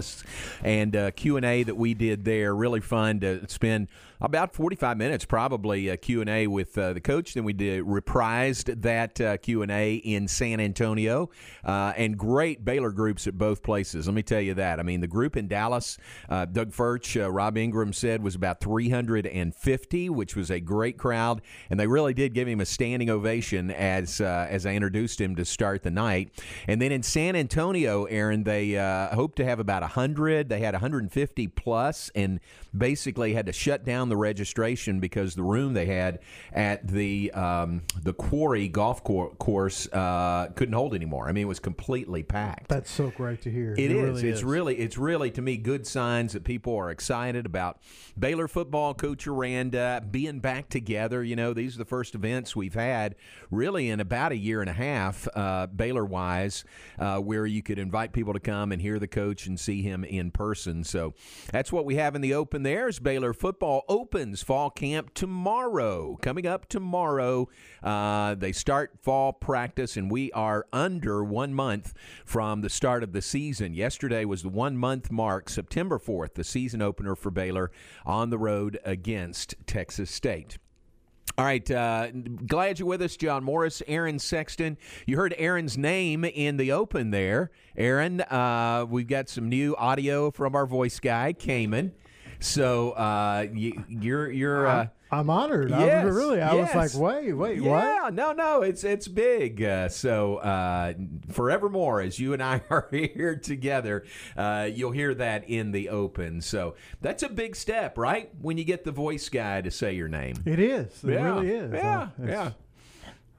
Dallas, and uh, Q and A that we did there. Really fun to spend about 45 minutes, probably uh, Q and A with uh, the coach. Then we did reprised that uh, Q and A in San Antonio, uh, and great Baylor groups at both places. Let me tell you that. I mean, the group in Dallas, uh, Doug Furch, Rob Ingram said was about 350, which was a great crowd, and they really did give him a standing ovation as as I introduced him to start the night. And then in San Antonio, Aaron, they hope to have about 100. They had 150 plus, and basically had to shut down the registration because the room they had at the um, the Quarry golf cor- course uh, couldn't hold anymore. I mean, it was completely packed. That's so great to hear. It, it is. Really it's is. really it's really to me good signs that people are excited about Baylor football. Coach Aranda being back together. You know, these are the first events we've had really in about a year and a half, uh, Baylor wise, uh, where you could invite people to come and hear the coach and see him in person. So that's what we have in the open. There's Baylor football opens fall camp tomorrow. Coming up tomorrow, uh, they start fall practice, and we are under one month from the start of the season. Yesterday was the one month mark, September 4th, the season opener for Baylor on the road against Texas State. All right, uh, glad you're with us, John Morris, Aaron Sexton. You heard Aaron's name in the open there. Aaron, uh, we've got some new audio from our voice guy, Cayman. So uh, you, you're you're. I'm honored. Yes, I was really, I yes. was like, wait, wait, yeah, what? no, no, it's it's big. Uh, so uh, forevermore, as you and I are here together, uh, you'll hear that in the open. So that's a big step, right? When you get the voice guy to say your name. It is. It Yeah, really is. yeah, yeah.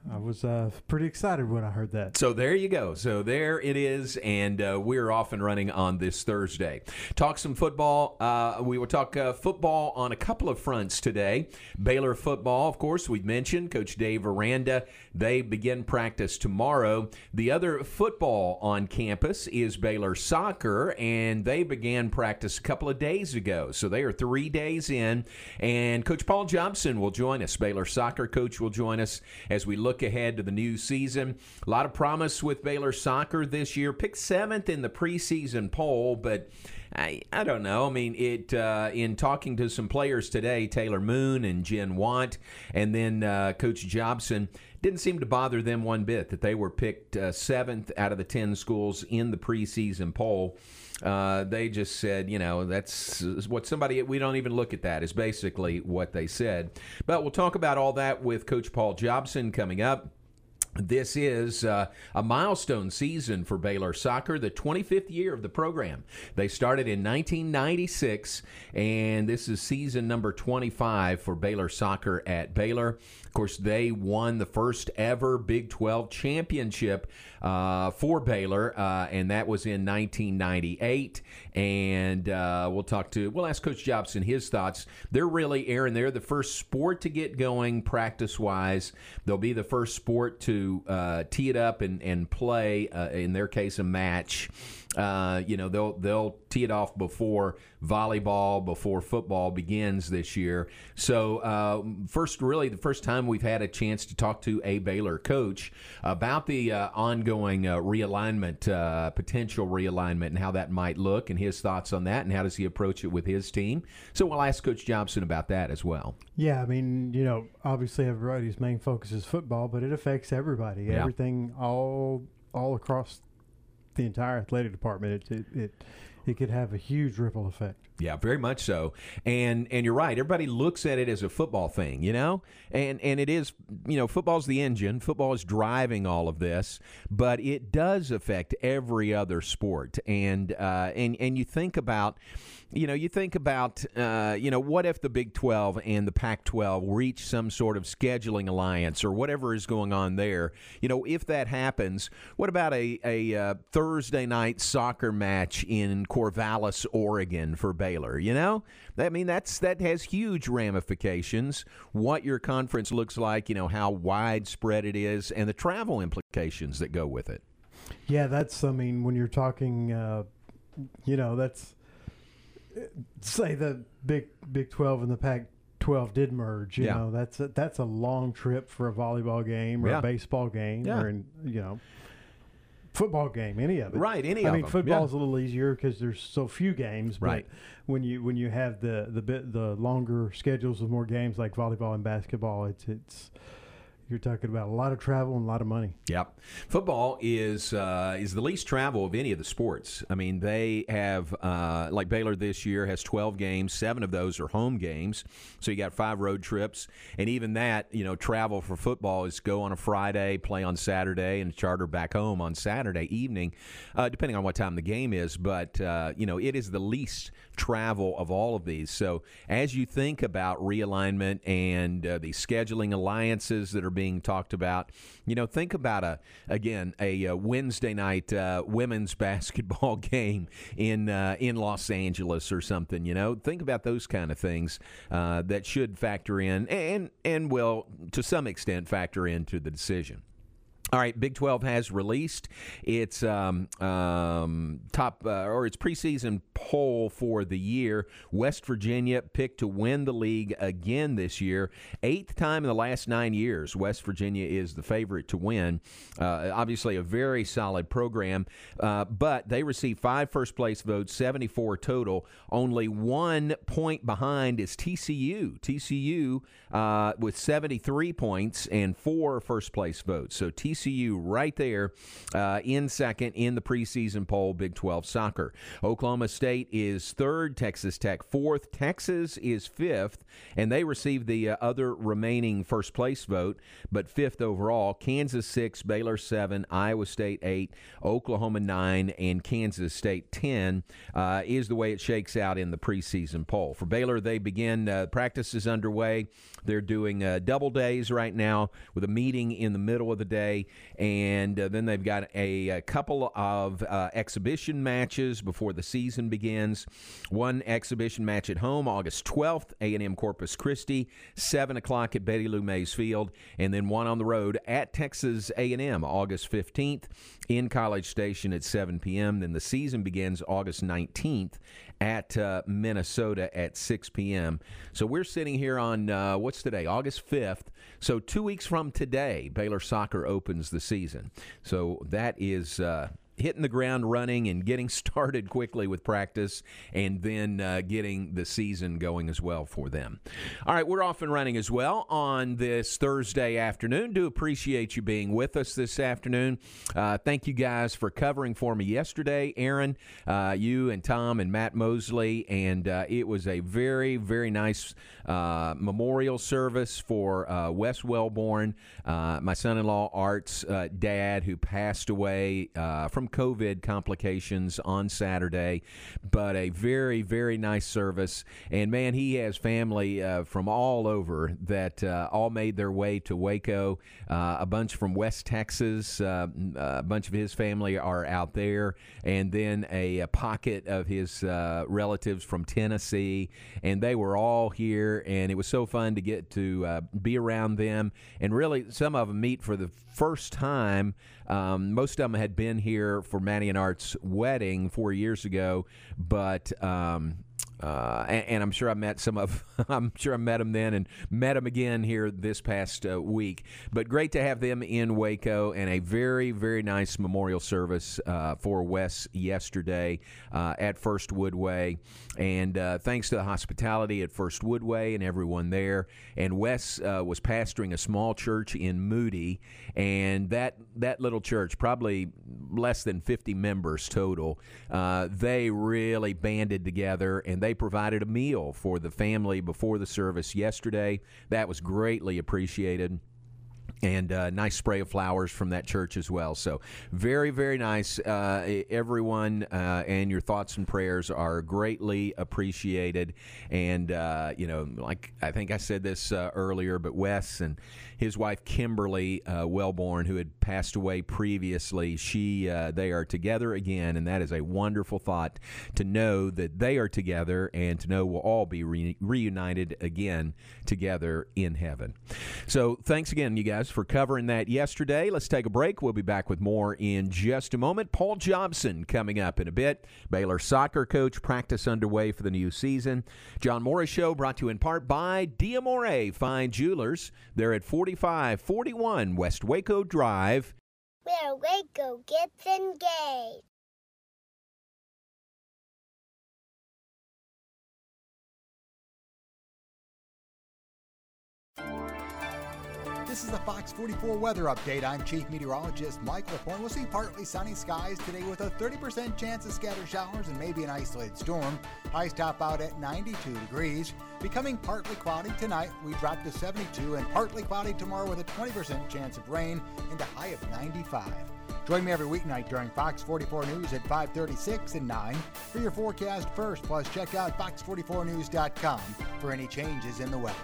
I was uh, pretty excited when I heard that. So there you go. So there it is, and uh, we're off and running on this Thursday. Talk some football. Uh, we will talk uh, football on a couple of fronts today. Baylor football, of course, we've mentioned. Coach Dave Aranda. They begin practice tomorrow. The other football on campus is Baylor soccer, and they began practice a couple of days ago. So they are three days in, and Coach Paul Jobson will join us. Baylor soccer coach will join us as we look ahead to the new season. A lot of promise with Baylor soccer this year. Picked seventh in the preseason poll, but I, I don't know. I mean, it uh, in talking to some players today, Taylor Moon and Jen Want, and then uh, Coach Jobson didn't seem to bother them one bit that they were picked uh, seventh out of the ten schools in the preseason poll. Uh, they just said, you know, that's what somebody, we don't even look at that, is basically what they said. But we'll talk about all that with Coach Paul Jobson coming up. This is uh, a milestone season for Baylor soccer, the 25th year of the program. They started in 1996, and this is season number 25 for Baylor soccer at Baylor. Of course, they won the first ever Big 12 championship uh, for Baylor, uh, and that was in 1998. And uh, we'll talk to, we'll ask Coach Jobson his thoughts. They're really, Aaron, they're the first sport to get going practice wise. They'll be the first sport to uh, tee it up and, and play, uh, in their case, a match. Uh, you know they'll they'll tee it off before volleyball, before football begins this year. So uh, first, really, the first time we've had a chance to talk to a Baylor coach about the uh, ongoing uh, realignment, uh, potential realignment, and how that might look, and his thoughts on that, and how does he approach it with his team. So we'll ask Coach Jobson about that as well. Yeah, I mean, you know, obviously everybody's main focus is football, but it affects everybody. Yeah. Everything all all across the entire athletic department. It it, it it could have a huge ripple effect. Yeah, very much so. And and you're right. Everybody looks at it as a football thing, you know? And and it is, you know, football's the engine. Football is driving all of this, but it does affect every other sport. And uh and and you think about you know, you think about, uh, you know, what if the Big 12 and the Pac 12 reach some sort of scheduling alliance or whatever is going on there? You know, if that happens, what about a, a uh, Thursday night soccer match in Corvallis, Oregon for Baylor? You know, I mean, that's that has huge ramifications. What your conference looks like, you know, how widespread it is, and the travel implications that go with it. Yeah, that's. I mean, when you're talking, uh, you know, that's say the big Big Twelve and the Pac. 12 did merge you Yeah. know that's a, that's a long trip for a volleyball game or Yeah. a baseball game Yeah. or in, you know football game, any of it. Right, any I of mean, them. football's Yeah. a little easier because there's so few games. But Right. when you when you have the the bit the longer schedules with more games like volleyball and basketball, it's it's you're talking about a lot of travel and a lot of money. Yep. Football is uh, is the least travel of any of the sports. I mean, they have uh, like Baylor this year has 12 games. Seven of those are home games, so you got five road trips, and even that, you know, travel for football is go on a Friday, play on Saturday, and charter back home on Saturday evening, uh, depending on what time the game is. But uh, you know, it is the least travel of all of these. So as you think about realignment and uh, the scheduling alliances that are being talked about, you know, think about a again a, uh Wednesday night uh, women's basketball game in uh, in Los Angeles or something. You know, think about those kind of things uh, that should factor in and and will to some extent factor into the decision. All right, Big 12 has released its um, um, top uh, or its preseason poll for the year. West Virginia picked to win the league again this year. Eighth time in the last nine years, West Virginia is the favorite to win. Uh, obviously, a very solid program, uh, but they received five first place votes, 74 total. Only one point behind is TCU. TCU uh, with 73 points and four first place votes. So TCU right there uh, in second in the preseason poll, Big 12 soccer. Oklahoma State is third, Texas Tech fourth, Texas is fifth, and they received the uh, other remaining first place vote, but fifth overall. Kansas six, Baylor seven, Iowa State eight, Oklahoma nine, and Kansas State ten uh, is the way it shakes out in the preseason poll. For Baylor, they begin uh, practices underway. They're doing uh, double days right now with a meeting in the middle of the day, and uh, then they've got a, a couple of uh, exhibition matches before the season begins. One exhibition match at home, August 12th, A&M Corpus Christi, 7 o'clock at Betty Lou Mays Field, and then one on the road at Texas A&M, August 15th, in College Station at 7 p.m. Then the season begins August 19th at uh, Minnesota at 6 p.m. So we're sitting here on uh, what's today, August 5th. So two weeks from today, Baylor soccer opens the season. So that is. Uh, hitting the ground running and getting started quickly with practice and then uh, getting the season going as well for them. All right, we're off and running as well on this Thursday afternoon. Do appreciate you being with us this afternoon. Uh, thank you guys for covering for me yesterday, Aaron, uh, you and Tom and Matt Mosley, and uh, it was a very, very nice uh, memorial service for uh, Wes Wellborn, my son-in-law Art's uh, dad, who passed away from COVID complications on Saturday. But a very, very nice service, and man, he has family uh, from all over that uh, all made their way to Waco. Uh, a bunch from West Texas, uh, a bunch of his family are out there, and then a, a pocket of his uh, relatives from Tennessee, and they were all here, and it was so fun to get to uh, be around them, and really some of them meet for the first time. Um, most of them had been here for Manny and Art's wedding four years ago, but. Um, uh, and, and, I'm sure I met some of. I'm sure I met them then, and met them again here this past uh, week. But great to have them in Waco, and a very, very nice memorial service uh, for Wes yesterday uh, at First Woodway. And uh, thanks to the hospitality at First Woodway and everyone there. And Wes uh, was pastoring a small church in Moody, and that that little church, probably less than 50 members total, they really banded together and they provided a meal for the family before the service yesterday. That was greatly appreciated and a nice spray of flowers from that church as well. So, very, very nice. Uh, everyone, uh, and your thoughts and prayers are greatly appreciated. And, uh, you know, like I think I said this uh, earlier, but Wes and his wife Kimberly uh, Wellborn, who had passed away previously, she uh, they are together again, and that is a wonderful thought to know that they are together, and to know we'll all be re- reunited again together in heaven. So, thanks again, you guys for covering that yesterday. Let's take a break. We'll be back with more in just a moment. Paul Jobson coming up in a bit. Baylor soccer coach practice underway for the new season. John Morris Show brought to you in part by Diamore Fine Jewelers. They're at 4541 West Waco Drive. where Waco gets engaged. This is the Fox 44 weather update. I'm Chief Meteorologist Mike LaPointe. We'll see partly sunny skies today with a 30% chance of scattered showers and maybe an isolated storm. Highs top out at 92 degrees. Becoming partly cloudy tonight, we drop to 72 and partly cloudy tomorrow with a 20% chance of rain and a high of 95. Join me every weeknight during Fox 44 News at 536 and 9 for your forecast first. Plus, check out fox44news.com for any changes in the weather.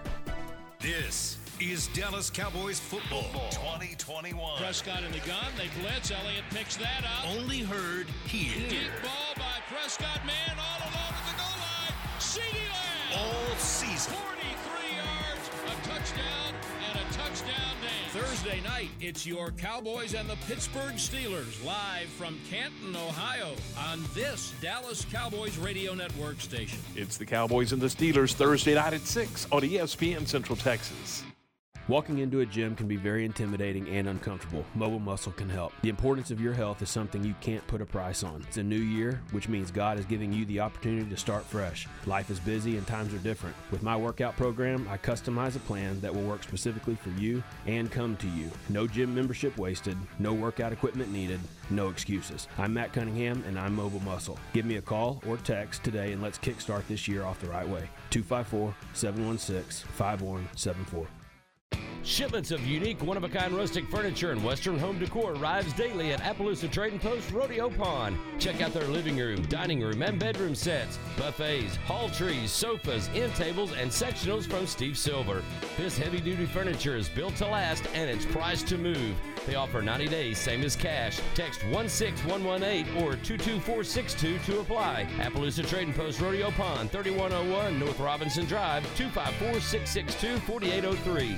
This is Dallas Cowboys football 2021. Prescott in the gun. They blitz. Elliott picks that up. Only heard here. Deep ball by Prescott. Man all alone at the goal line. CeeDee Lamb. All season. 43 yards, a touchdown, and a touchdown dance. Thursday night, it's your Cowboys and the Pittsburgh Steelers live from Canton, Ohio on this Dallas Cowboys radio network station. It's the Cowboys and the Steelers Thursday night at 6 on ESPN Central Texas. Walking into a gym can be very intimidating and uncomfortable. Mobile Muscle can help. The importance of your health is something you can't put a price on. It's a new year, which means God is giving you the opportunity to start fresh. Life is busy and times are different. With my workout program, I customize a plan that will work specifically for you and come to you. No gym membership wasted, no workout equipment needed, no excuses. I'm Matt Cunningham and I'm Mobile Muscle. Give me a call or text today and let's kickstart this year off the right way. 254 716 5174. Shipments of unique, one of a kind rustic furniture and Western home decor arrives daily at Appaloosa Trading Post Rodeo Pond. Check out their living room, dining room, and bedroom sets, buffets, hall trees, sofas, end tables, and sectionals from Steve Silver. This heavy duty furniture is built to last and it's priced to move. They offer 90 days, same as cash. Text 16118 or 22462 to apply. Appaloosa Trading Post Rodeo Pond, 3101 North Robinson Drive, 254 662 4803.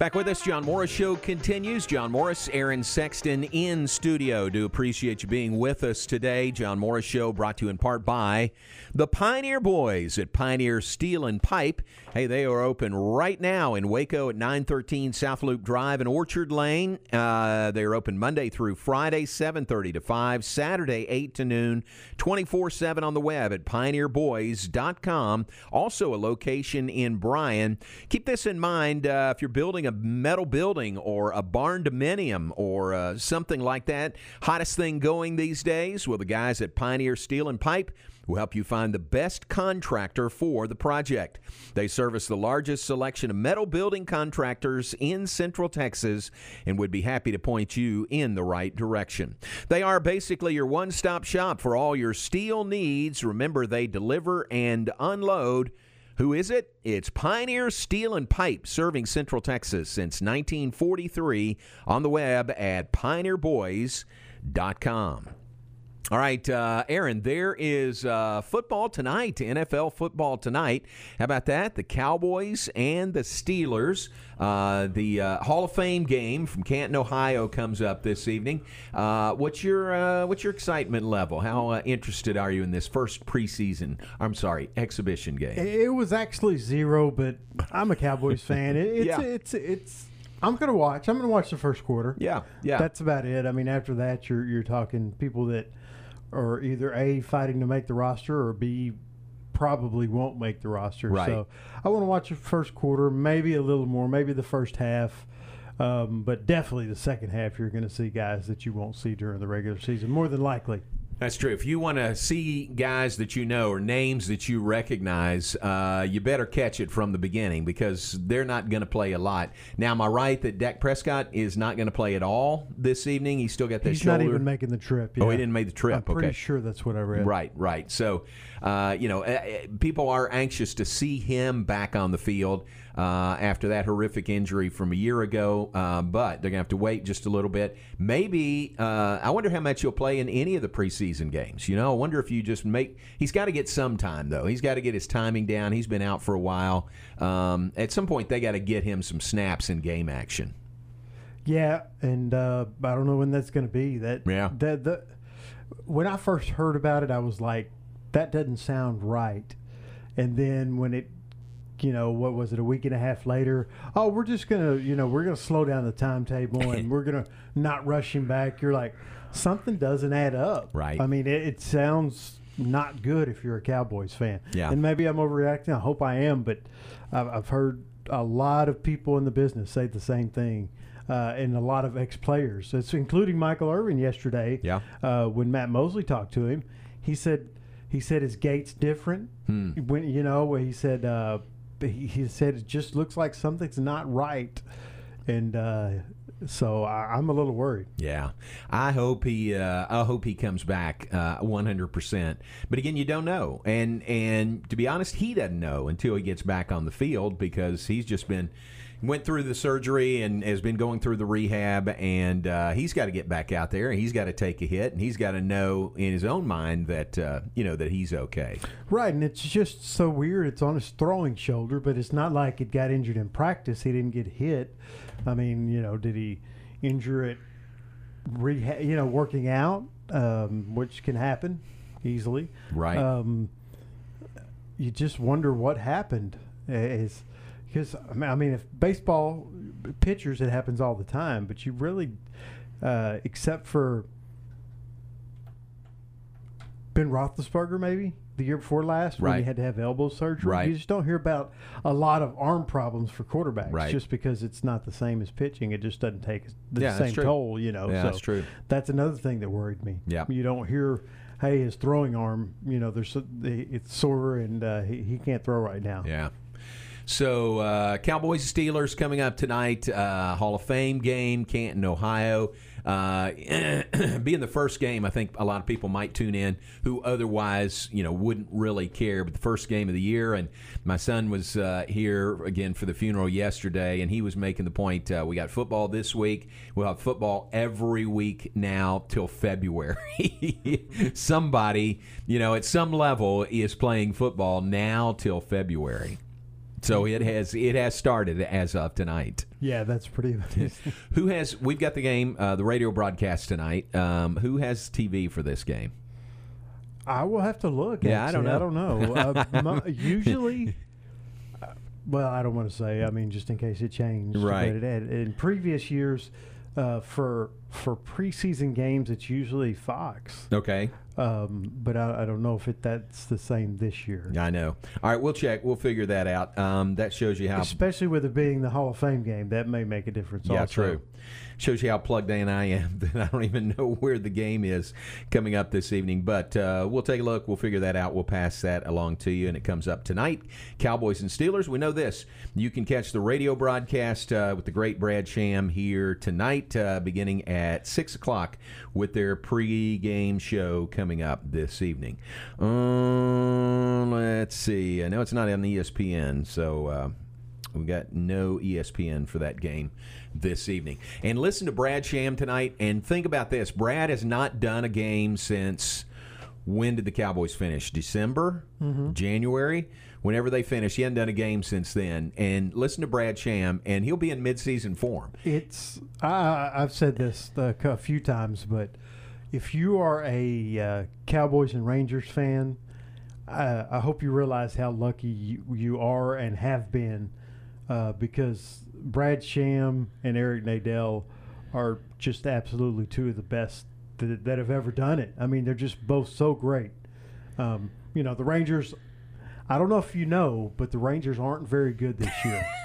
Back with us, John Morris Show continues. John Morris, Aaron Sexton in studio. Do appreciate you being with us today. John Morris Show brought to you in part by the Pioneer Boys at Pioneer Steel and Pipe. Hey, they are open right now in Waco at 913 South Loop Drive and Orchard Lane. Uh, they are open Monday through Friday, 7:30 to 5, Saturday 8 to noon, 24/7 on the web at pioneerboys.com. Also a location in Bryan. Keep this in mind uh, if you're building a metal building or a barndominium or uh, something like that. Hottest thing going these days? Well, the guys at Pioneer Steel and Pipe will help you find the best contractor for the project. They service the largest selection of metal building contractors in Central Texas and would be happy to point you in the right direction. They are basically your one stop shop for all your steel needs. Remember, they deliver and unload. Who is it? It's Pioneer Steel and Pipe, serving Central Texas since 1943 on the web at pioneerboys.com. All right, uh, Aaron, there is uh, football tonight, NFL football tonight. How about that? The Cowboys and the Steelers. Uh, the uh, Hall of Fame game from Canton, Ohio, comes up this evening. Uh, what's your uh, what's your excitement level? How interested are you in this first preseason? I'm sorry, exhibition game. It was actually zero, but I'm a Cowboys fan. It, it's, Yeah. it's it's I'm gonna watch. I'm gonna watch the first quarter. Yeah, yeah. That's about it. I mean, after that, you're you're talking people that are either a fighting to make the roster or b probably won't make the roster. Right. So I want to watch the first quarter, maybe a little more, maybe the first half. Um, but definitely the second half, you're going to see guys that you won't see during the regular season, more than likely. That's true. If you want to see guys that you know or names that you recognize, uh, you better catch it from the beginning because they're not going to play a lot. Now, am I right that Dak Prescott is not going to play at all this evening? He's still got that He's shoulder. not even making the trip. Oh, he didn't make the trip. I'm pretty okay. sure that's what I read. Right, right. So, uh, you know, uh, uh, people are anxious to see him back on the field uh, after that horrific injury from a year ago, uh, but they're going to have to wait just a little bit. Maybe, uh, I wonder how much he'll play in any of the preseason games. You know, I wonder if you just make, he's got to get some time, though. He's got to get his timing down. He's been out for a while. Um, at some point, they got to get him some snaps in game action. Yeah, and uh, I don't know when that's going to be. That Yeah. That the when I first heard about it, I was like, that doesn't sound right. And then when it, you know, what was it? A week and a half later, oh, we're just gonna, you know, we're gonna slow down the timetable and we're gonna not rush him back. You're like, something doesn't add up. Right. I mean, it, it sounds not good if you're a Cowboys fan. Yeah. And maybe I'm overreacting. I hope I am, but I've, I've heard a lot of people in the business say the same thing. Uh, and a lot of ex-players, it's including Michael Irvin yesterday. Yeah. Uh, when Matt Mosley talked to him, he said he said his gait's different. Hmm. When you know, he said uh, he, he said it just looks like something's not right, and uh, so I, I'm a little worried. Yeah, I hope he. Uh, I hope he comes back one hundred percent. But again, you don't know, and and to be honest, he doesn't know until he gets back on the field because he's just been went through the surgery and has been going through the rehab, and uh, he's got to get back out there. He's got to take a hit, and he's got to know in his own mind that uh, you know that he's okay. Right, and it's just so weird. It's on his throwing shoulder, but it's not like it got injured in practice. He didn't get hit. I mean, you know, did he injure it? Reha- you know, working out, um, which can happen easily. Right. Um, you just wonder what happened. Is because I mean, I mean, if baseball pitchers, it happens all the time, but you really, uh, except for Ben Roethlisberger, maybe the year before last, when he had to have elbow surgery. Right. You just don't hear about a lot of arm problems for quarterbacks, Right. just because it's not the same as pitching. It just doesn't take the Yeah, same toll, you know. Yeah, so that's true. That's another thing that worried me. Yeah. you don't hear. Hey, his throwing arm, you know, there's it's sore and uh, he, he can't throw right now. Yeah. So uh, Cowboys Steelers coming up tonight. Uh, Hall of Fame game, Canton, Ohio. Uh, being the first game, I think a lot of people might tune in who otherwise, you know, wouldn't really care. But the first game of the year, and my son was uh, here again for the funeral yesterday, and he was making the point: uh, we got football this week. We'll have football every week now till February. Somebody, you know, at some level, is playing football now till February. So it has it has started as of tonight. Yeah, that's pretty. amazing. Who has? We've got the game, uh, the radio broadcast tonight. Um, who has TV for this game? I will have to look. Yeah, I don't actually. I know. don't know. Uh, my- usually, uh, well, I don't want to say. I mean, just in case it changed. Right. It in previous years, uh, for for preseason games, it's usually Fox. Okay. Um, but I, I don't know if it that's the same this year. I know. All right, we'll check. We'll figure that out. Um, that shows you how. Especially with it being the Hall of Fame game, that may make a difference. Yeah, also. true. Shows you how plugged in I am that I don't even know where the game is coming up this evening. But uh, we'll take a look. We'll figure that out. We'll pass that along to you. And it comes up tonight Cowboys and Steelers. We know this. You can catch the radio broadcast uh, with the great Brad Sham here tonight, uh, beginning at 6 o'clock with their pre-game show coming up this evening. Um, let's see. I know it's not on ESPN, so. We got no ESPN for that game this evening. And listen to Brad Sham tonight and think about this. Brad has not done a game since when did the Cowboys finish? December? Mhm. January? Whenever they finish, he hasn't done a game since then. And listen to Brad Sham, and he'll be in midseason form. It's I, I've said this a, a few times, but if you are a uh, Cowboys and Rangers fan, uh, I hope you realize how lucky you, you are and have been, uh, because Brad Sham and Eric Nadell are just absolutely two of the best that, that have ever done it. I mean, they're just both so great. Um, you know, the Rangers. I don't know if you know, but the Rangers aren't very good this year.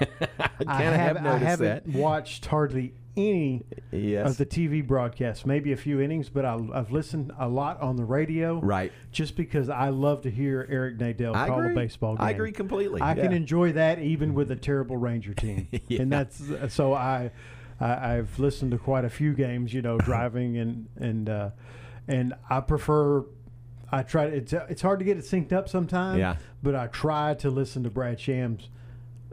I of have, I haven't that. watched hardly any Yes. of the TV broadcasts, maybe a few innings, but I, I've listened a lot on the radio. Right. Just because I love to hear Eric Nadell I call agree. a baseball game. I agree completely, I can enjoy that even with a terrible Ranger team, Yeah. and that's so I, I I've listened to quite a few games, you know, driving and and uh, and I prefer. I try. It's it's hard to get it synced up sometimes. Yeah. But I try to listen to Brad Shams,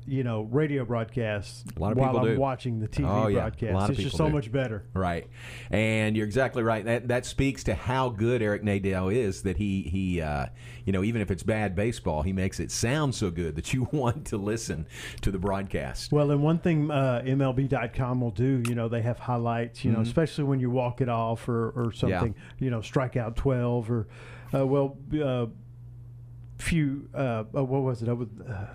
you know, radio broadcasts A lot of while people I'm do. watching the TV Oh, yeah. A broadcast. lot of it's just so do. much better. Right, and you're exactly right. That that speaks to how good Eric Nadell is. That he he, uh, you know, even if it's bad baseball, he makes it sound so good that you want to listen to the broadcast. Well, and one thing uh, MLB.com will do, you know, they have highlights, you know, Mhm. especially when you walk it off or, or something, you know, strike out 12 or, uh, well, uh, few, uh, uh, what was it? Over, uh,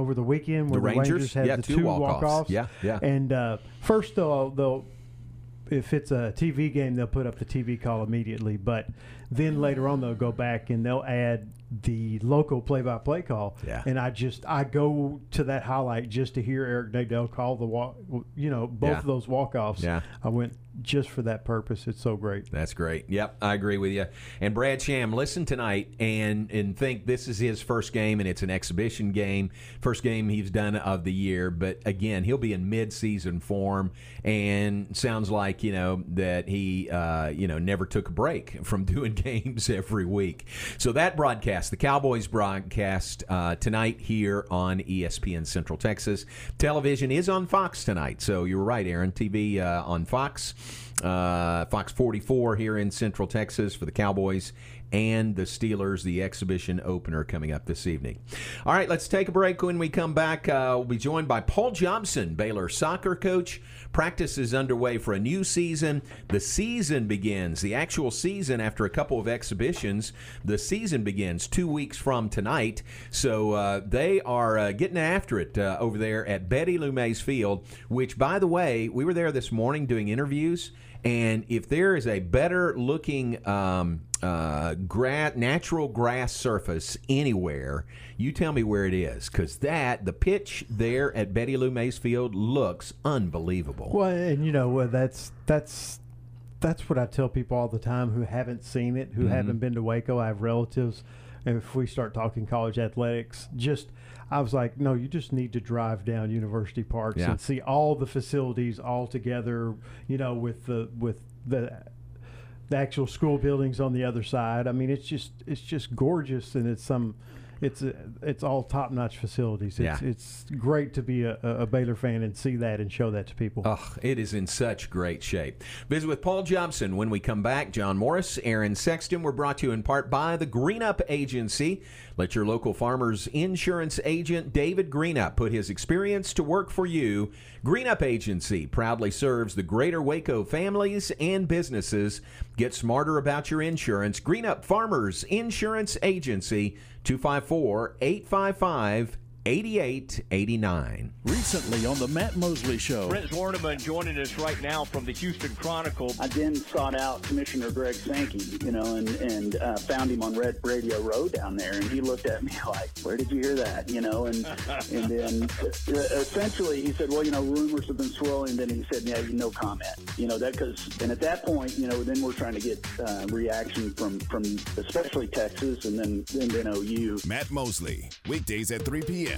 over the weekend where The the, Rangers? had Yeah, the two two walk-offs. walk-offs. Yeah, yeah. And uh, first, they'll, they'll, if it's a TV game, they'll put up the TV call immediately. But then later on, they'll go back and they'll add the local play-by-play call. Yeah. And I just I go to that highlight just to hear Eric Nadell call the walk. You know, both Yeah. of those walk-offs. Yeah. I went just for that purpose. It's so great. That's great. Yep, I agree with you. And Brad Sham, listen tonight and and think this is his first game and it's an exhibition game, first game he's done of the year. But again, he'll be in mid-season form, and sounds like you know that he uh, you know never took a break from doing games every week. So that broadcast, the Cowboys broadcast uh, tonight here on ESPN Central Texas. Television is on Fox tonight, so you're right, Aaron. TV uh, on Fox uh, Fox 44 here in Central Texas for the Cowboys and the Steelers, the exhibition opener coming up this evening. All right, let's take a break. When we come back, uh, we'll be joined by Paul Jobson, Baylor soccer coach. Practice is underway for a new season. The season begins, the actual season after a couple of exhibitions. The season begins two weeks from tonight. So uh, they are uh, getting after it uh, over there at Betty Lou Mays Field, which, by the way, we were there this morning doing interviews. And if there is a better looking um, uh, gra- natural grass surface anywhere, you tell me where it is. Because that, the pitch there at Betty Lou Mays Field looks unbelievable. Well, and you know that's that's that's what I tell people all the time who haven't seen it, who Mhm. haven't been to Waco. I have relatives, and if we start talking college athletics, just I was like, no, you just need to drive down University Parks Yeah. and see all the facilities all together. You know, with the with the the actual school buildings on the other side. I mean, it's just it's just gorgeous, and it's some. It's uh, it's all top notch facilities. It's, Yeah. it's great to be a, a Baylor fan and see that and show that to people. Oh, it is in such great shape. Visit with Paul Jobson when we come back. John Morris, Aaron Sexton. We're brought to you in part by the Greenup Agency. Let your local farmer's insurance agent, David Greenup, put his experience to work for you. Greenup Agency proudly serves the greater Waco families and businesses. Get smarter about your insurance. Greenup Farmers Insurance Agency, 254 855 8889. Recently on the Matt Mosley Show. Brent Zwerneman joining us right now from the Houston Chronicle. I then sought out Commissioner Greg Sankey, you know, and and uh, found him on Red Radio Row down there, and he looked at me like, "Where did you hear that?" You know, and and then uh, essentially he said, "Well, you know, rumors have been swirling." Then he said, "Yeah, no comment." You know that because, and at that point, you know, then we're trying to get uh, reaction from from especially Texas, and then then then OU. Matt Mosley, weekdays at 3 p.m.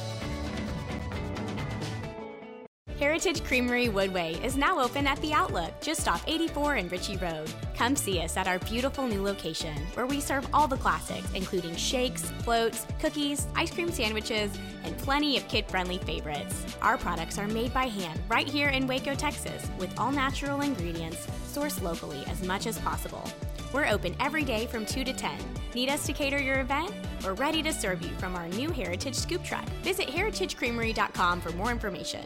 Heritage Creamery Woodway is now open at the Outlook, just off 84 and Ritchie Road. Come see us at our beautiful new location, where we serve all the classics, including shakes, floats, cookies, ice cream sandwiches, and plenty of kid friendly favorites. Our products are made by hand right here in Waco, Texas, with all natural ingredients sourced locally as much as possible. We're open every day from 2 to 10. Need us to cater your event? We're ready to serve you from our new Heritage Scoop Truck. Visit heritagecreamery.com for more information.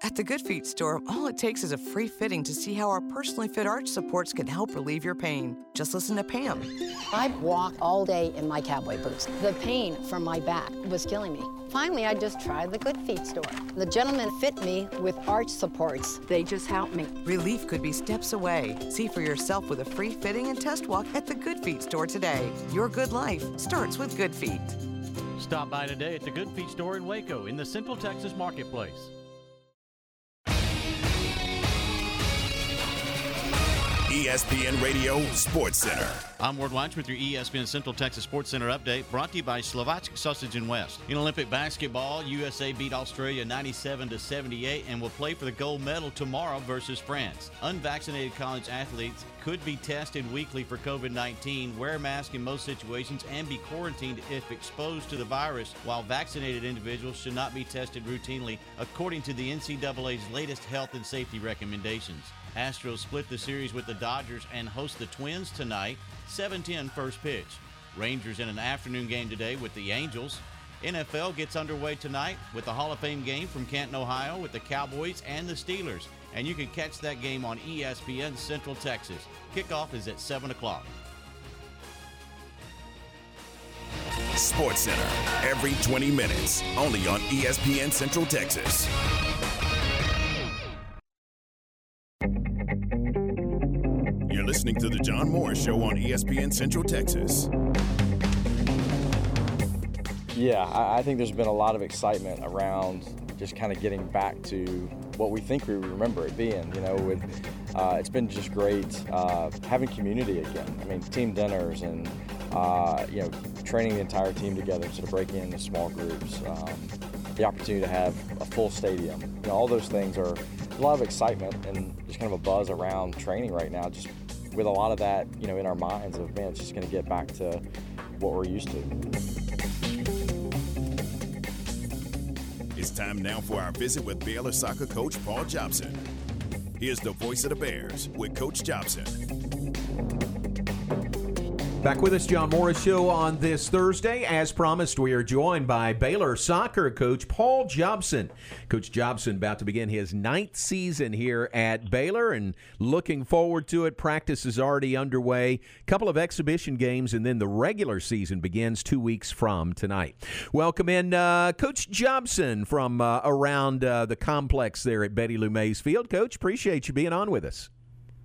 At the Good Feet store, all it takes is a free fitting to see how our personally fit arch supports can help relieve your pain. Just listen to Pam. I walked all day in my cowboy boots. The pain from my back was killing me. Finally, I just tried the Good Feet store. The gentleman fit me with arch supports. They just helped me. Relief could be steps away. See for yourself with a free fitting and test walk at the Good Feet store today. Your good life starts with Good Feet. Stop by today at the Good Feet store in Waco in the Central Texas Marketplace. ESPN Radio Sports Center. I'm Ward Watch with your ESPN Central Texas Sports Center update brought to you by Slovacek Sausage and West. In Olympic basketball, USA beat Australia 97 to 78 and will play for the gold medal tomorrow versus France. Unvaccinated college athletes could be tested weekly for COVID 19, wear a mask in most situations, and be quarantined if exposed to the virus, while vaccinated individuals should not be tested routinely, according to the NCAA's latest health and safety recommendations. Astros split the series with the Dodgers and host the Twins tonight, 7-10 first pitch. Rangers in an afternoon game today with the Angels. NFL gets underway tonight with the Hall of Fame game from Canton, Ohio with the Cowboys and the Steelers. And you can catch that game on ESPN Central Texas. Kickoff is at 7 o'clock. Sports Center, every 20 minutes, only on ESPN Central Texas. Listening to The John Moore Show on ESPN Central Texas. Yeah, I, I think there's been a lot of excitement around just kind of getting back to what we think we remember it being. You know, with uh, it's been just great uh, having community again. I mean, team dinners and uh, you know training the entire team together instead of breaking into small groups. Um, the opportunity to have a full stadium. You know, all those things are a lot of excitement and just kind of a buzz around training right now. Just with a lot of that, you know, in our minds of man, it's just going to get back to what we're used to. It's time now for our visit with Baylor soccer coach Paul Jobson. Here's the voice of the Bears with Coach Jobson. Back with us, John Morris Show on this Thursday. As promised, we are joined by Baylor soccer coach Paul Jobson. Coach Jobson about to begin his ninth season here at Baylor and looking forward to it. Practice is already underway. A Couple of exhibition games, and then the regular season begins two weeks from tonight. Welcome in, uh, Coach Jobson from uh, around uh, the complex there at Betty Lou Mays Field. Coach, appreciate you being on with us.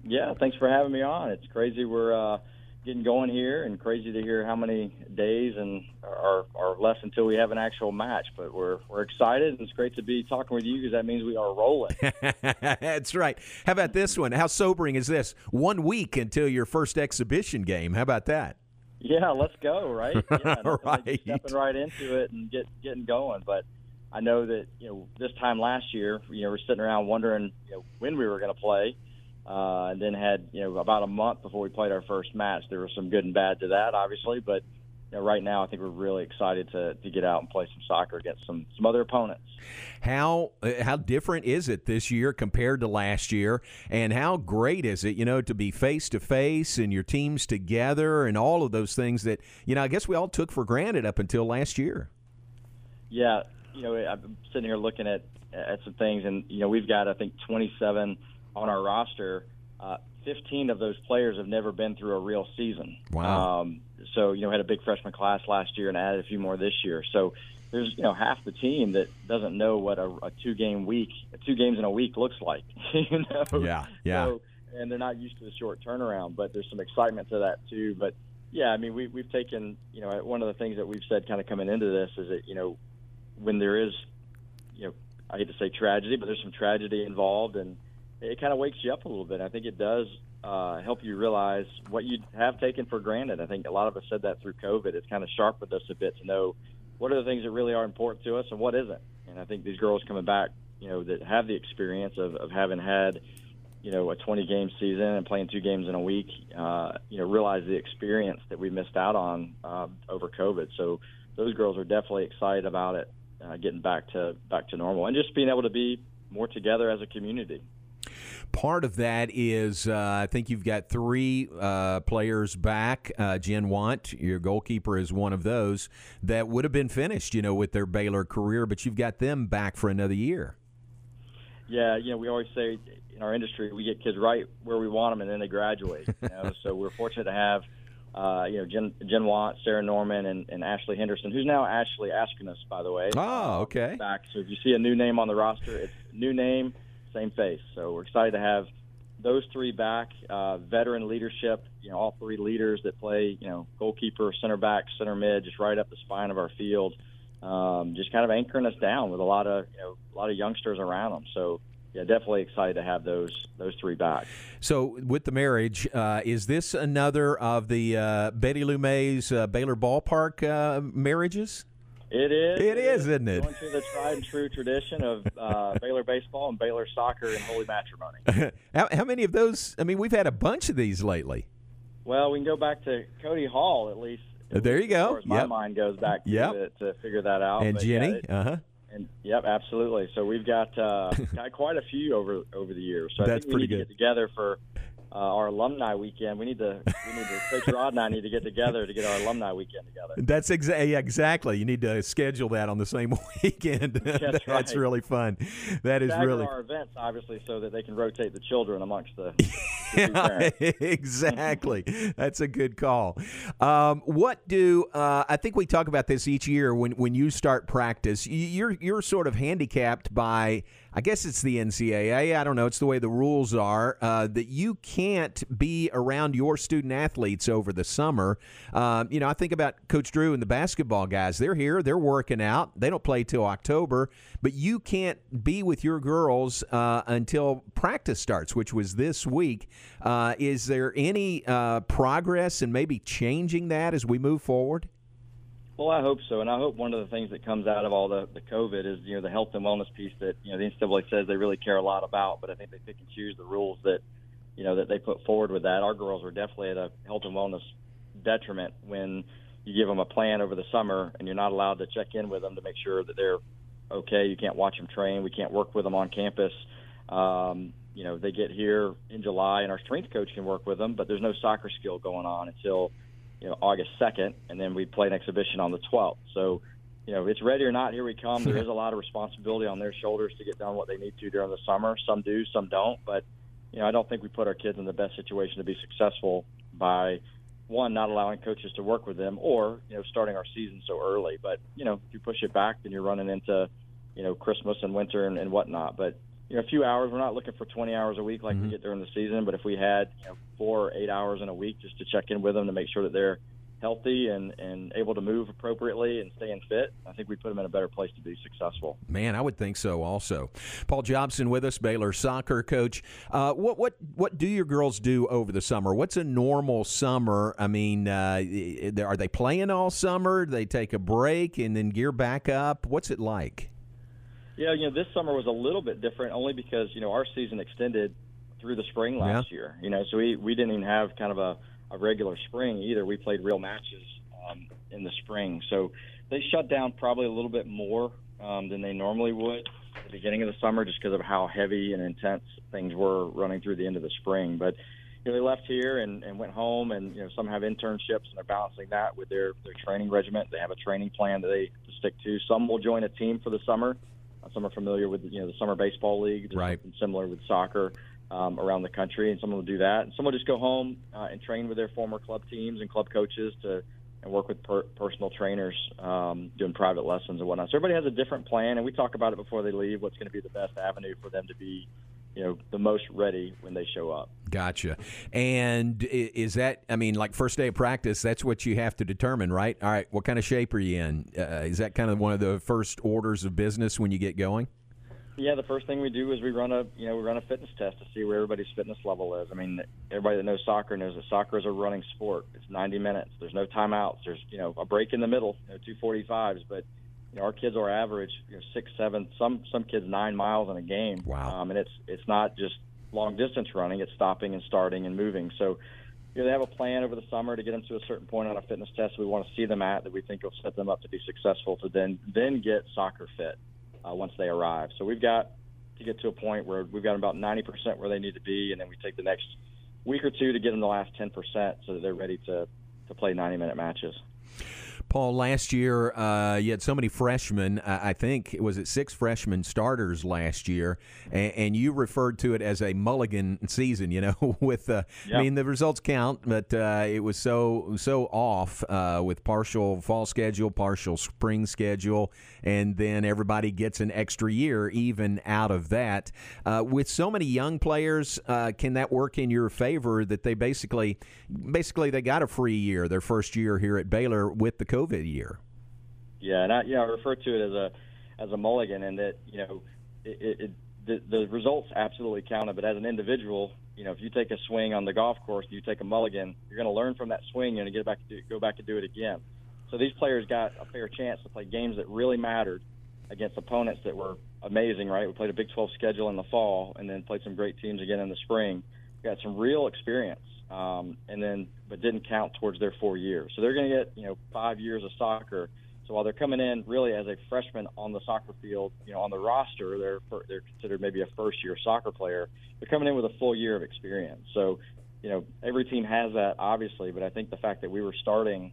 Yeah, thanks for having me on. It's crazy we're uh, getting going here, and crazy to hear how many days and are, are left until we have an actual match. But we're we're excited, and it's great to be talking with you because that means we are rolling. That's right. How about this one? How sobering is this? One week until your first exhibition game. How about that? Yeah, let's go. Right. Yeah, right. Stepping right into it and get getting going, but. I know that you know this time last year, you know, we're sitting around wondering you know, when we were going to play, uh, and then had you know about a month before we played our first match. There was some good and bad to that, obviously, but you know, right now I think we're really excited to to get out and play some soccer against some some other opponents. How uh, how different is it this year compared to last year, and how great is it, you know, to be face to face and your teams together and all of those things that you know I guess we all took for granted up until last year. Yeah, you know, I'm sitting here looking at at some things, and you know, we've got I think 27 on our roster. Uh, 15 of those players have never been through a real season. Wow. Um, so you know, had a big freshman class last year and added a few more this year. So there's you know half the team that doesn't know what a, a two game week, two games in a week looks like. you know. Yeah. Yeah. So, and they're not used to the short turnaround, but there's some excitement to that too. But yeah, I mean, we, we've taken, you know, one of the things that we've said kind of coming into this is that, you know, when there is, you know, I hate to say tragedy, but there's some tragedy involved, and it kind of wakes you up a little bit. I think it does uh, help you realize what you have taken for granted. I think a lot of us said that through COVID. It's kind of sharpened us a bit to know what are the things that really are important to us and what isn't. And I think these girls coming back, you know, that have the experience of, of having had, you know, a 20 game season and playing two games in a week, uh, you know, realize the experience that we missed out on uh, over COVID. So those girls are definitely excited about it, uh, getting back to back to normal and just being able to be more together as a community. Part of that is uh, I think you've got three uh, players back. Uh, Jen Watt, your goalkeeper, is one of those that would have been finished, you know, with their Baylor career, but you've got them back for another year. Yeah, you know, we always say in our industry we get kids right where we want them, and then they graduate. You know? so we're fortunate to have uh, you know, Jen, Jen Watt, Sarah Norman, and, and Ashley Henderson, who's now Ashley Askenis, by the way. Oh, okay. Back. So if you see a new name on the roster, it's new name, same face. So we're excited to have those three back. Uh, veteran leadership, you know, all three leaders that play, you know, goalkeeper, center back, center mid, just right up the spine of our field. Um, just kind of anchoring us down with a lot of, you know, a lot of youngsters around them. So yeah, definitely excited to have those those three back. So, with the marriage, uh, is this another of the uh, Betty Lou Mays uh, Baylor Ballpark uh, marriages? It is. It is, isn't it? Going through the tried and true tradition of uh, Baylor baseball and Baylor soccer and holy matrimony. how, how many of those? I mean, we've had a bunch of these lately. Well, we can go back to Cody Hall at least. At there least you as go. far as my mind goes back to, Yep. to, to figure that out. And But, Jenny, it- uh huh. And yep, absolutely. So we've got uh, got quite a few over over the years. So I That's think we pretty need to get together for uh, our alumni weekend. We need to we need to Coach Rod and I need to get together to get our alumni weekend together. That's exa- yeah, exactly. You need to schedule that on the same weekend. That's right. really fun. That is Stagger really our events obviously so that they can rotate the children amongst the. the Yeah, parents. exactly. That's a good call. Um, what do uh, I think we talk about this each year when when you start practice? You're you're sort of handicapped by. I guess it's the NCAA. I don't know. It's the way the rules are uh, that you can't be around your student athletes over the summer. Um, you know, I think about Coach Drew and the basketball guys. They're here. They're working out. They don't play till October, but you can't be with your girls uh, until practice starts, which was this week. Uh, is there any uh, progress in maybe changing that as we move forward? Well, I hope so, and I hope one of the things that comes out of all the, the COVID is you know the health and wellness piece that you know the NCAA says they really care a lot about, but I think they pick and choose the rules that you know that they put forward with that. Our girls are definitely at a health and wellness detriment when you give them a plan over the summer and you're not allowed to check in with them to make sure that they're okay. You can't watch them train. We can't work with them on campus. Um, you know, they get here in July and our strength coach can work with them, but there's no soccer skill going on until you know August 2nd, and then we play an exhibition on the 12th. So, you know, it's ready or not. Here we come. There is a lot of responsibility on their shoulders to get done what they need to during the summer. Some do, some don't. But you know, I don't think we put our kids in the best situation to be successful by one not allowing coaches to work with them, or you know, starting our season so early. But you know, if you push it back, then you're running into you know Christmas and winter and, and whatnot. But you know, a few hours. We're not looking for 20 hours a week like we get during the season, but if we had you know, four or eight hours in a week just to check in with them to make sure that they're healthy and, and able to move appropriately and staying fit, I think we put them in a better place to be successful. Man, I would think so. Also, Paul Jobson with us, Baylor soccer coach. Uh, what what what do your girls do over the summer? What's a normal summer? I mean, uh, are they playing all summer? Do they take a break and then gear back up? What's it like? Yeah, you know, this summer was a little bit different only because, you know, our season extended through the spring last year. You know, so we, we didn't even have kind of a, a regular spring either. We played real matches um, in the spring. So they shut down probably a little bit more um, than they normally would at the beginning of the summer just because of how heavy and intense things were running through the end of the spring. But you know, they left here and, and went home, and you know, some have internships and they're balancing that with their their training regiment. They have a training plan that they stick to. Some will join a team for the summer. Uh, Some are familiar with you know the summer baseball league. There's Right. something similar with soccer um, around the country, and some will do that. And some will just go home uh, and train with their former club teams and club coaches to and work with per- personal trainers um, doing private lessons and whatnot. So everybody has a different plan, and we talk about it before they leave. What's going to be the best avenue for them to be, you know, the most ready when they show up. Gotcha. And is that? I mean, like first day of practice, that's what you have to determine, right? All right, what kind of shape are you in? Uh, is that kind of one of the first orders of business when you get going? Yeah, the first thing we do is we run a you know we run a fitness test to see where everybody's fitness level is. I mean, everybody that knows soccer knows that soccer is a running sport. It's 90 minutes. There's no timeouts. There's you know a break in the middle, you know, two 45s, but you know our kids are average you know six, seven, some some kids nine miles in a game. Wow. Um, and it's it's not just long distance running. It's stopping and starting and moving. So you know, they have a plan over the summer to get them to a certain point on a fitness test we want to see them at that we think will set them up to be successful to then then get soccer fit uh, once they arrive. So we've got to get to a point where we've got about 90% where they need to be, and then we take the next week or two to get them the last 10% so that they're ready to, to play 90 minute matches. Paul, last year uh, you had so many freshmen. Uh, I think was it six freshman starters last year, and, and, you referred to it as a mulligan season. You know, with uh, yep. I mean the results count, but uh, it was so so off uh, with partial fall schedule, partial spring schedule, and then everybody gets an extra year even out of that. Uh, with so many young players, can that work in your favor? That they basically basically they got a free year their first year here at Baylor with the coach COVID year. Yeah, and I, you know, I refer to it as a as a mulligan, and that you know, it, it, the, the results absolutely counted. But as an individual, you know, if you take a swing on the golf course, you take a mulligan, you're going to learn from that swing. To get back to go back to do it again. So these players got a fair chance to play games that really mattered against opponents that were amazing. Right, we played a Big 12 schedule in the fall, and then played some great teams again in the spring. We got some real experience um, and then but didn't count towards their four years. So they're going to get you know five years of soccer. So while they're coming in really as a freshman on the soccer field, you know, on the roster, they're they're considered maybe a first year soccer player. They're coming in with a full year of experience. So, you know, every team has that obviously, but I think the fact that we were starting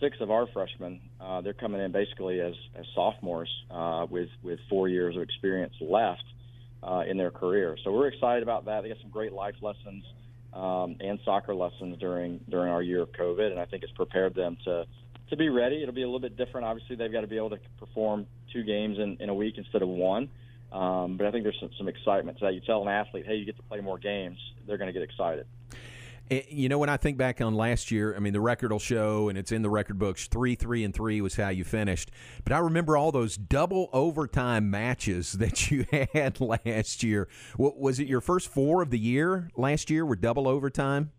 six of our freshmen, uh, they're coming in basically as, as sophomores uh, with with four years of experience left uh, in their career. So we're excited about that. They got some great life lessons um, and soccer lessons during during our year of COVID, and I think it's prepared them to to be ready. It'll be a little bit different. Obviously, they've got to be able to perform two games in, in a week instead of one. Um, but I think there's some, some excitement to that. You tell an athlete, hey, you get to play more games, they're going to get excited. Eh, you know, when I think back on last year, I mean, the record will show, and it's in the record books. Three, three, and three was how you finished. But I remember all those double overtime matches that you had last year. What, was it your first four of the year last year? Were double overtime?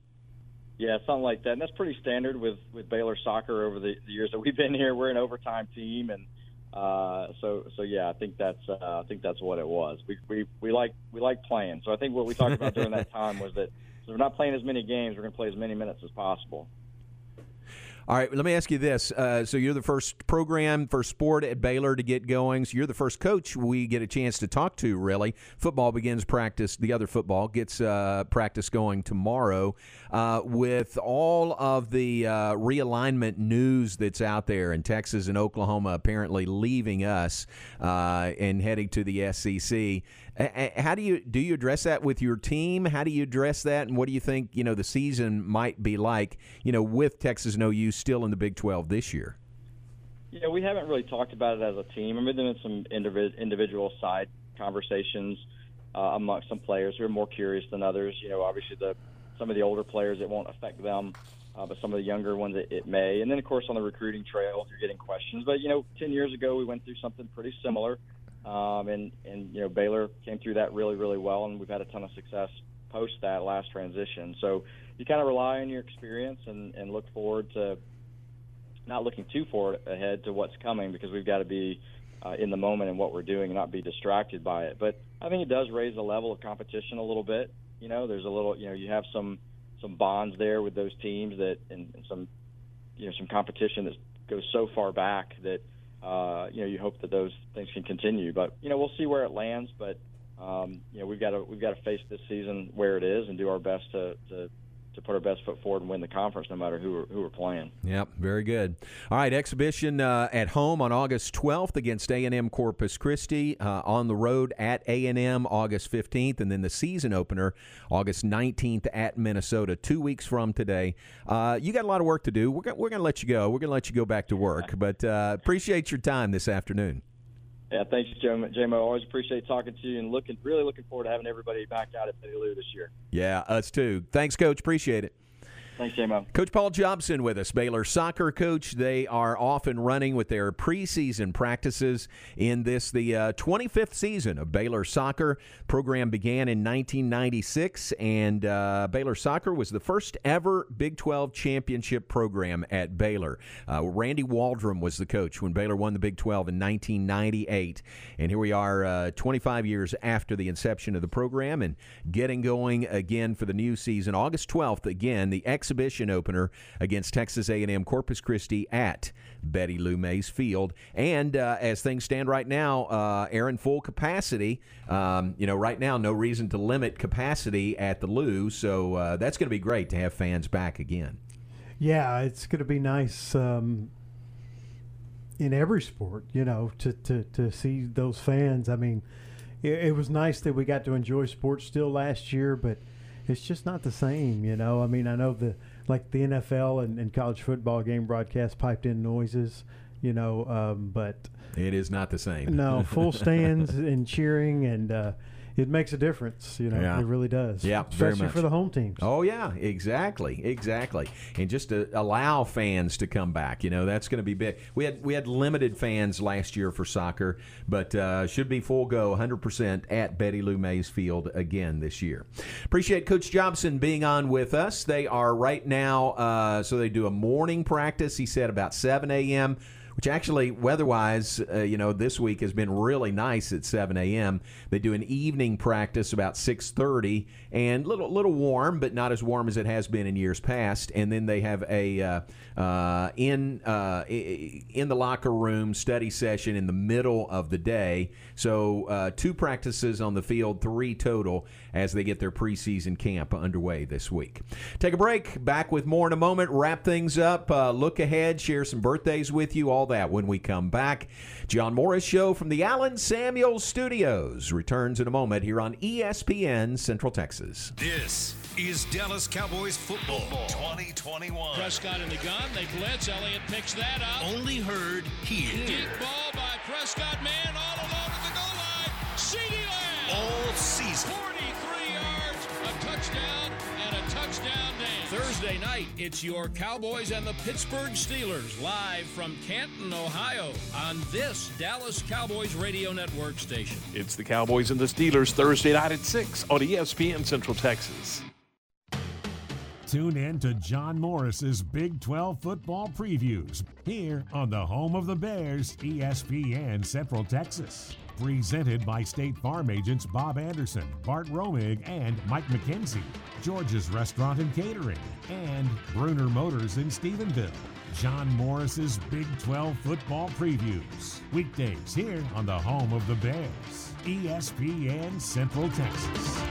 Yeah, something like that. And that's pretty standard with with Baylor soccer over the, the years that we've been here. We're an overtime team, and uh, so so yeah, I think that's uh, I think that's what it was. We we we like we like playing. So I think what we talked about during that time was that so we're not playing as many games. We're going to play as many minutes as possible. All right, let me ask you this. Uh, so you're the first program, first sport at Baylor to get going. So you're the first coach we get a chance to talk to. Really, football begins practice. The other football gets uh, practice going tomorrow. Uh, with all of the uh, realignment news that's out there, and Texas and Oklahoma apparently leaving us uh, and heading to the SEC. How do you do you address that with your team? How do you address that, and what do you think you know the season might be like? You know, with Texas and OU still in the Big Twelve this year. Yeah, we haven't really talked about it as a team. I mean, there been some individual side conversations uh, amongst some players who are more curious than others. You know, obviously the some of the older players it won't affect them, uh, but some of the younger ones it, it may. And then of course on the recruiting trail, you're getting questions. But you know, ten years ago we went through something pretty similar. Um, and, and, you know, Baylor came through that really, really well, and we've had a ton of success post that last transition. So you kind of rely on your experience and, and look forward to not looking too far ahead to what's coming because we've got to be uh, in the moment and what we're doing and not be distracted by it. But I think it does raise the level of competition a little bit. You know, there's a little, you know, you have some some bonds there with those teams that and, and some you know some competition that goes so far back that uh, you know, you hope that those things can continue. But you know, we'll see where it lands. But um, you know, we've got to we've got to face this season where it is and do our best to, to to put our best foot forward and win the conference, no matter who we're, who we're playing. Yep, very good. All right, exhibition uh, at home on August 12th against A&M Corpus Christi. Uh, on the road at A&M August 15th, and then the season opener August 19th at Minnesota. Two weeks from today. Uh, you got a lot of work to do. We're, we're going to let you go. We're going to let you go back to work, but uh, appreciate your time this afternoon. Yeah, thanks, JMO. Always appreciate talking to you and looking really looking forward to having everybody back out at Betty Lou this year. Yeah, us too. Thanks, Coach. Appreciate it. Thanks, J-Mo. Coach Paul Jobson with us, Baylor soccer coach. They are off and running with their preseason practices in this, the uh, 25th season of Baylor soccer. Program began in 1996, and uh, Baylor soccer was the first ever Big 12 championship program at Baylor. Uh, Randy Waldrum was the coach when Baylor won the Big 12 in 1998, and here we are, uh, 25 years after the inception of the program, and getting going again for the new season, August 12th. Again, the X exhibition opener against Texas A&M Corpus Christi at Betty Lou Mays Field. And uh, as things stand right now, uh, Aaron, full capacity. Um, you know, right now, no reason to limit capacity at the Lou, so uh, that's going to be great to have fans back again. Yeah, it's going to be nice um, in every sport, you know, to, to, to see those fans. I mean, it, it was nice that we got to enjoy sports still last year, but – it's just not the same, you know. I mean, I know the like the NFL and, and college football game broadcast piped in noises, you know, um, but it is not the same. No, full stands and cheering and. Uh, it makes a difference. You know, yeah. it really does. Yeah, especially for the home teams. Oh yeah, exactly, exactly. And just to allow fans to come back, you know, that's going to be big. We had we had limited fans last year for soccer, but uh, should be full go, 100 percent at Betty Lou Mays Field again this year. Appreciate Coach Jobson being on with us. They are right now, uh, so they do a morning practice. He said about 7 a.m which actually weather-wise, uh, you know, this week has been really nice at 7 a.m. They do an evening practice about 6:30, and little little warm, but not as warm as it has been in years past. And then they have a uh, uh, in uh, in the locker room study session in the middle of the day. So uh, two practices on the field, three total, as they get their preseason camp underway this week. Take a break. Back with more in a moment. Wrap things up. Uh, look ahead. Share some birthdays with you. All that when we come back. John Morris Show from the Allen Samuels Studios returns in a moment here on ESPN Central Texas. This is Dallas Cowboys football, 2021. Prescott in the gun. They blitz. Elliott picks that up. Only heard here. Deep ball by Prescott. Man all alone at the goal line. CeeDee Lamb. All season. 43 yards, a touchdown, Thursday night, it's your Cowboys and the Pittsburgh Steelers live from Canton, Ohio, on this Dallas Cowboys radio network station. It's the Cowboys and the Steelers Thursday night at 6 on ESPN Central Texas. Tune in to John Morris's Big 12 football previews here on the home of the Bears, ESPN Central Texas. Presented by State Farm agents Bob Anderson, Bart Romig, and Mike McKenzie. George's Restaurant and Catering, and Bruner Motors in Stephenville. John Morris's Big 12 football previews. Weekdays here on the home of the Bears, ESPN Central Texas.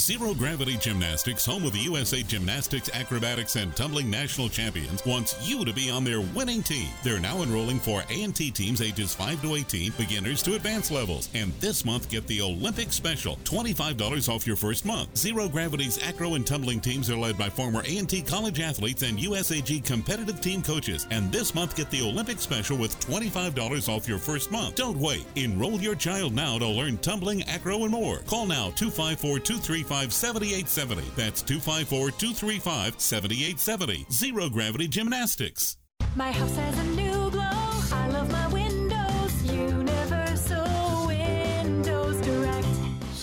Zero Gravity Gymnastics, home of the USA Gymnastics, Acrobatics, and Tumbling National Champions, wants you to be on their winning team. They're now enrolling for A&T teams ages 5 to 18, beginners to advanced levels. And this month, get the Olympic Special, $25 off your first month. Zero Gravity's acro and tumbling teams are led by former A&T college athletes and USAG competitive team coaches. And this month, get the Olympic Special with $25 off your first month. Don't wait. Enroll your child now to learn tumbling, acro, and more. Call now 254 235 7870. That's 254 235 7870. Zero Gravity Gymnastics. My house has a new glow. I love my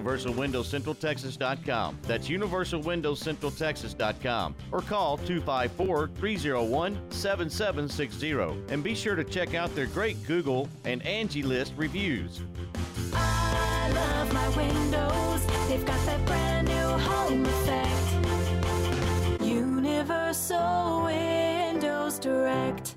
universalwindowscentraltexas.com. That's universalwindowscentraltexas.com. Or call 254 301 7760. And be sure to check out their great Google and Angie List reviews. I love my windows. They've got that brand new home effect. Universal Windows Direct.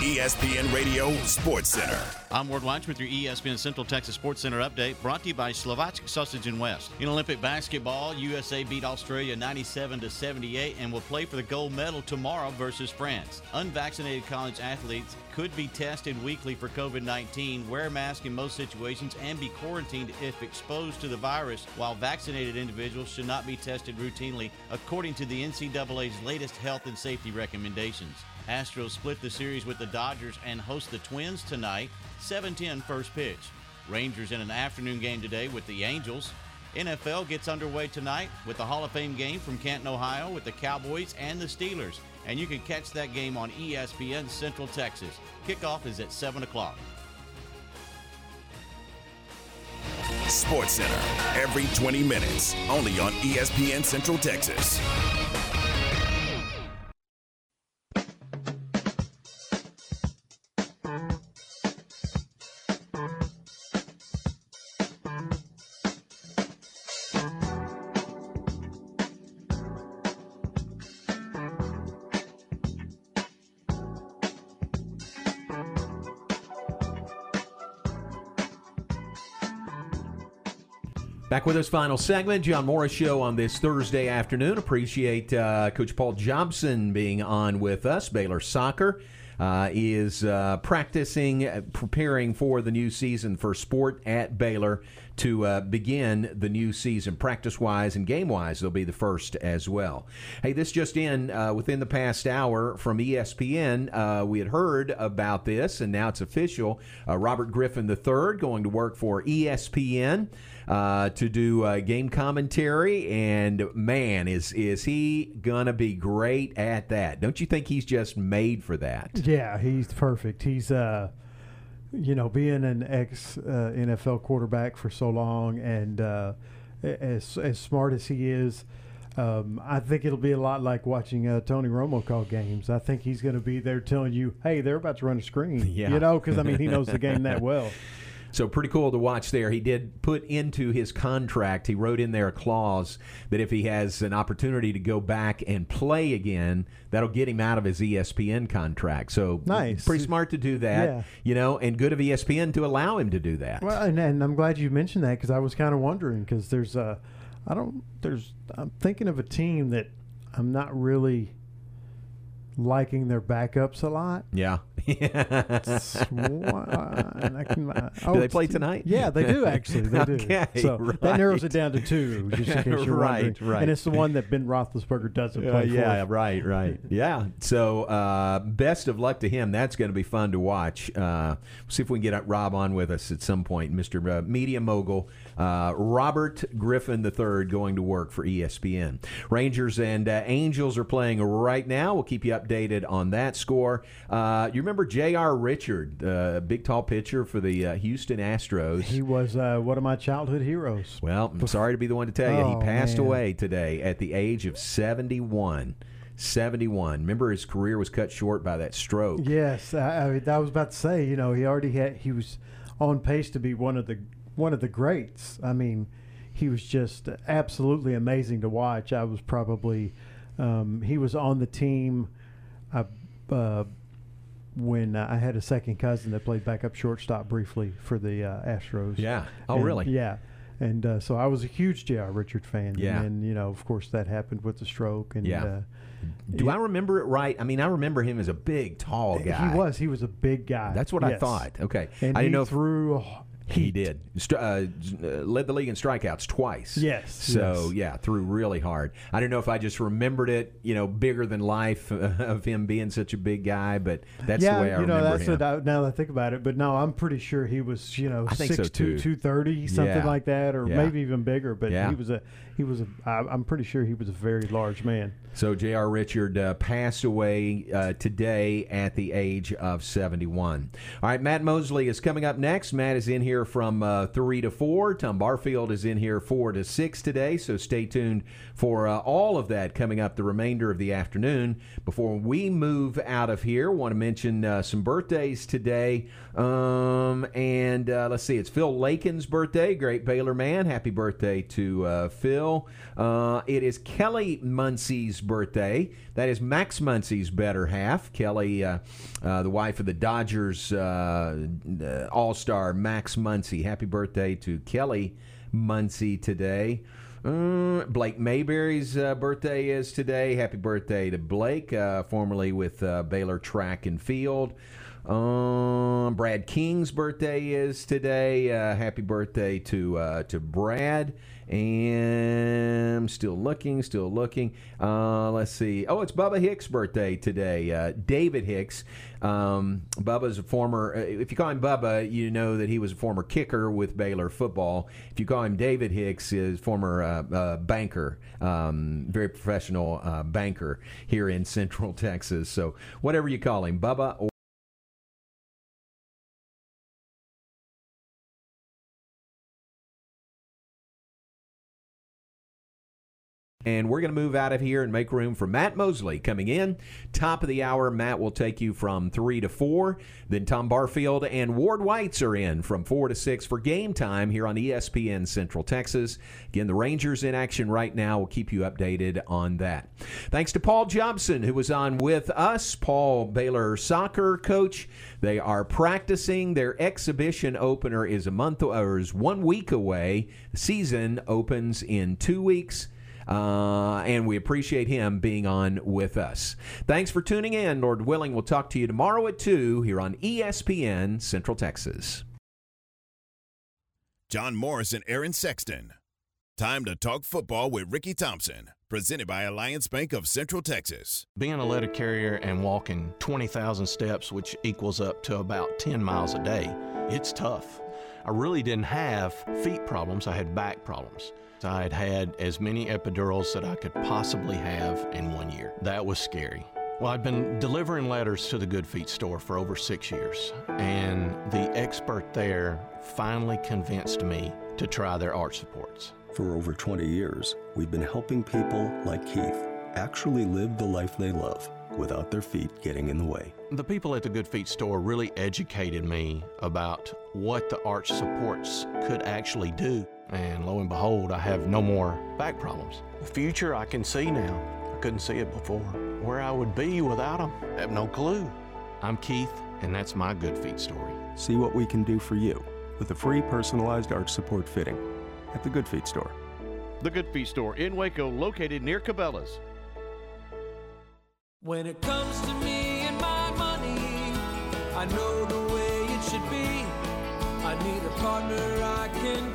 ESPN Radio Sports Center. I'm Ward Watch with your ESPN Central Texas Sports Center update brought to you by Slovacek Sausage and West. In Olympic basketball, USA beat Australia 97 to 78 and will play for the gold medal tomorrow versus France. Unvaccinated college athletes could be tested weekly for COVID 19, wear a mask in most situations, and be quarantined if exposed to the virus, while vaccinated individuals should not be tested routinely, according to the NCAA's latest health and safety recommendations. Astros split the series with the Dodgers and host the Twins tonight, 7-10 first pitch. Rangers in an afternoon game today with the Angels. NFL gets underway tonight with the Hall of Fame game from Canton, Ohio with the Cowboys and the Steelers. And you can catch that game on ESPN Central Texas. Kickoff is at 7 o'clock. Sports Center every 20 minutes, only on ESPN Central Texas. Back with us, final segment, John Morris Show on this Thursday afternoon. Appreciate uh, Coach Paul Jobson being on with us. Baylor Soccer is uh, practicing, uh, preparing for the new season for sport at Baylor to uh, begin the new season. Practice wise and game wise, they'll be the first as well. Hey, this just in uh, within the past hour from ESPN. Uh, we had heard about this, and now it's official. Uh, Robert Griffin III going to work for ESPN uh, to do uh, game commentary, and man, is is he gonna be great at that? Don't you think he's just made for that? Yeah, he's perfect. He's uh, you know, being an ex uh, NFL quarterback for so long, and uh, as as smart as he is. Um, I think it'll be a lot like watching uh, Tony Romo call games. I think he's going to be there telling you, "Hey, they're about to run a screen." Yeah. You know, because I mean, he knows the game that well. So pretty cool to watch there. He did put into his contract, he wrote in there a clause that if he has an opportunity to go back and play again, that'll get him out of his ESPN contract. So Nice. pretty smart to do that, Yeah. you know, and good of ESPN to allow him to do that. Well, and, and I'm glad you mentioned that because I was kind of wondering because there's a, I don't, there's, I'm thinking of a team that I'm not really liking their backups a lot. Yeah. I can- uh, Do they oh, play tonight? Yeah, they do actually. They do. Okay, so that narrows it down to two, just in case you're Right, wondering. right. And it's the one that Ben Roethlisberger doesn't Uh, play yeah, for. right, right. Yeah. So, uh, best of luck to him. That's going to be fun to watch. Uh, see if we can get Rob on with us at some point. Mr. Uh, Media Mogul, uh, Robert Griffin III, going to work for ESPN. Rangers and uh, Angels are playing right now. We'll keep you updated on that score. Uh, you remember J.R. Richard, uh, big tall pitcher for the uh, Houston Astros? He was uh, one of my childhood heroes. Well, I'm sorry to be the one to tell you. Oh, he passed man. away today at the age of 71. 71. Remember, his career was cut short by that stroke. Yes, I, I, mean, I was about to say. You know, he already had. He was on pace to be one of the one of the greats. I mean, he was just absolutely amazing to watch. I was probably um, he was on the team. Uh, uh, when uh, I had a second cousin that played backup shortstop briefly for the uh, Astros. Yeah. Oh, And- really? Yeah. And uh, so I was a huge J.R. Richard fan. Yeah. And you know, of course, that happened with the stroke. And Yeah. uh, Do I remember it right? I mean, I remember him as a big, tall guy. He was. He was a big guy. That's what I thought. Okay. And I didn't he know if threw. He did. Uh, uh, led the league in strikeouts twice. Yes, So yes. yeah, threw really hard. I don't know if I just remembered it, you know, bigger than life of him being such a big guy, but that's yeah, the way I you know, remember that's him. what I, now that I think about it. But no, I'm pretty sure he was, you know, I think so, 6'2", 230, something Yeah. like that, or Yeah. maybe even bigger. But he was a, he was a. I, I'm pretty sure he was a very large man. So J.R. Richard uh, passed away uh, today at the age of 71. All right, Matt Mosley is coming up next. Matt is in here from uh, 3 to 4. Tom Barfield is in here 4 to 6 today, so stay tuned for uh, all of that coming up the remainder of the afternoon. Before we move out of here, want to mention uh, some birthdays today. Um, and uh, let's see, it's Phil Lakin's birthday, great Baylor man. Happy birthday to uh, Phil. Uh, it is Kelly Muncy's birthday. That is Max Muncy's better half. Kelly, uh, uh, the wife of the Dodgers uh, uh, All Star Max Muncy. Happy birthday to Kelly Muncy today. Uh, Blake Mayberry's uh, birthday is today. Happy birthday to Blake, uh, formerly with uh, Baylor Track and Field. Um, Brad King's birthday is today. Uh, happy birthday to to Brad. And still looking, still looking. Uh, let's see. Oh, it's Bubba Hicks' birthday today. Uh, David Hicks. Um, Bubba's a former. Uh, if you call him Bubba, you know that he was a former kicker with Baylor football. If you call him David Hicks, is former uh, uh, banker, um, very professional uh, banker here in Central Texas. So whatever you call him, Bubba And we're going to move out of here and make room for Matt Mosley coming in. Top of the hour, Matt will take you from 3 to 4. Then Tom Barfield and Ward Whites are in from 4 to 6 for game time here on ESPN Central Texas. Again, the Rangers in action right now. We'll keep you updated on that. Thanks to Paul Jobson, who was on with us. Paul Baylor soccer coach. They are practicing. Their exhibition opener is a month or is one week away. Season opens in two weeks. Uh, and we appreciate him being on with us. Thanks for tuning in. Lord willing, we'll talk to you tomorrow at 2 here on ESPN Central Texas. John Morris and Aaron Sexton. Time to talk football with Ricky Thompson. Presented by Alliance Bank of Central Texas. Being a letter carrier and walking 20,000 steps, which equals up to about 10 miles a day, it's tough. I really didn't have feet problems, I had back problems. I had had as many epidurals that I could possibly have in one year. That was scary. Well, I'd been delivering letters to the Good Feet store for over six years, and the expert there finally convinced me to try their arch supports. For over 20 years, we've been helping people like Keith actually live the life they love without their feet getting in the way. The people at the Good Feet store really educated me about what the arch supports could actually do. And lo and behold, I have no more back problems. The future I can see now. I couldn't see it before. Where I would be without them, I have no clue. I'm Keith, and that's my Good Feet story. See what we can do for you with a free personalized arch support fitting at the Good Feet store. The Good Feet Store in Waco, located near Cabela's. When it comes to me and my money, I know the way it should be. I need a partner I can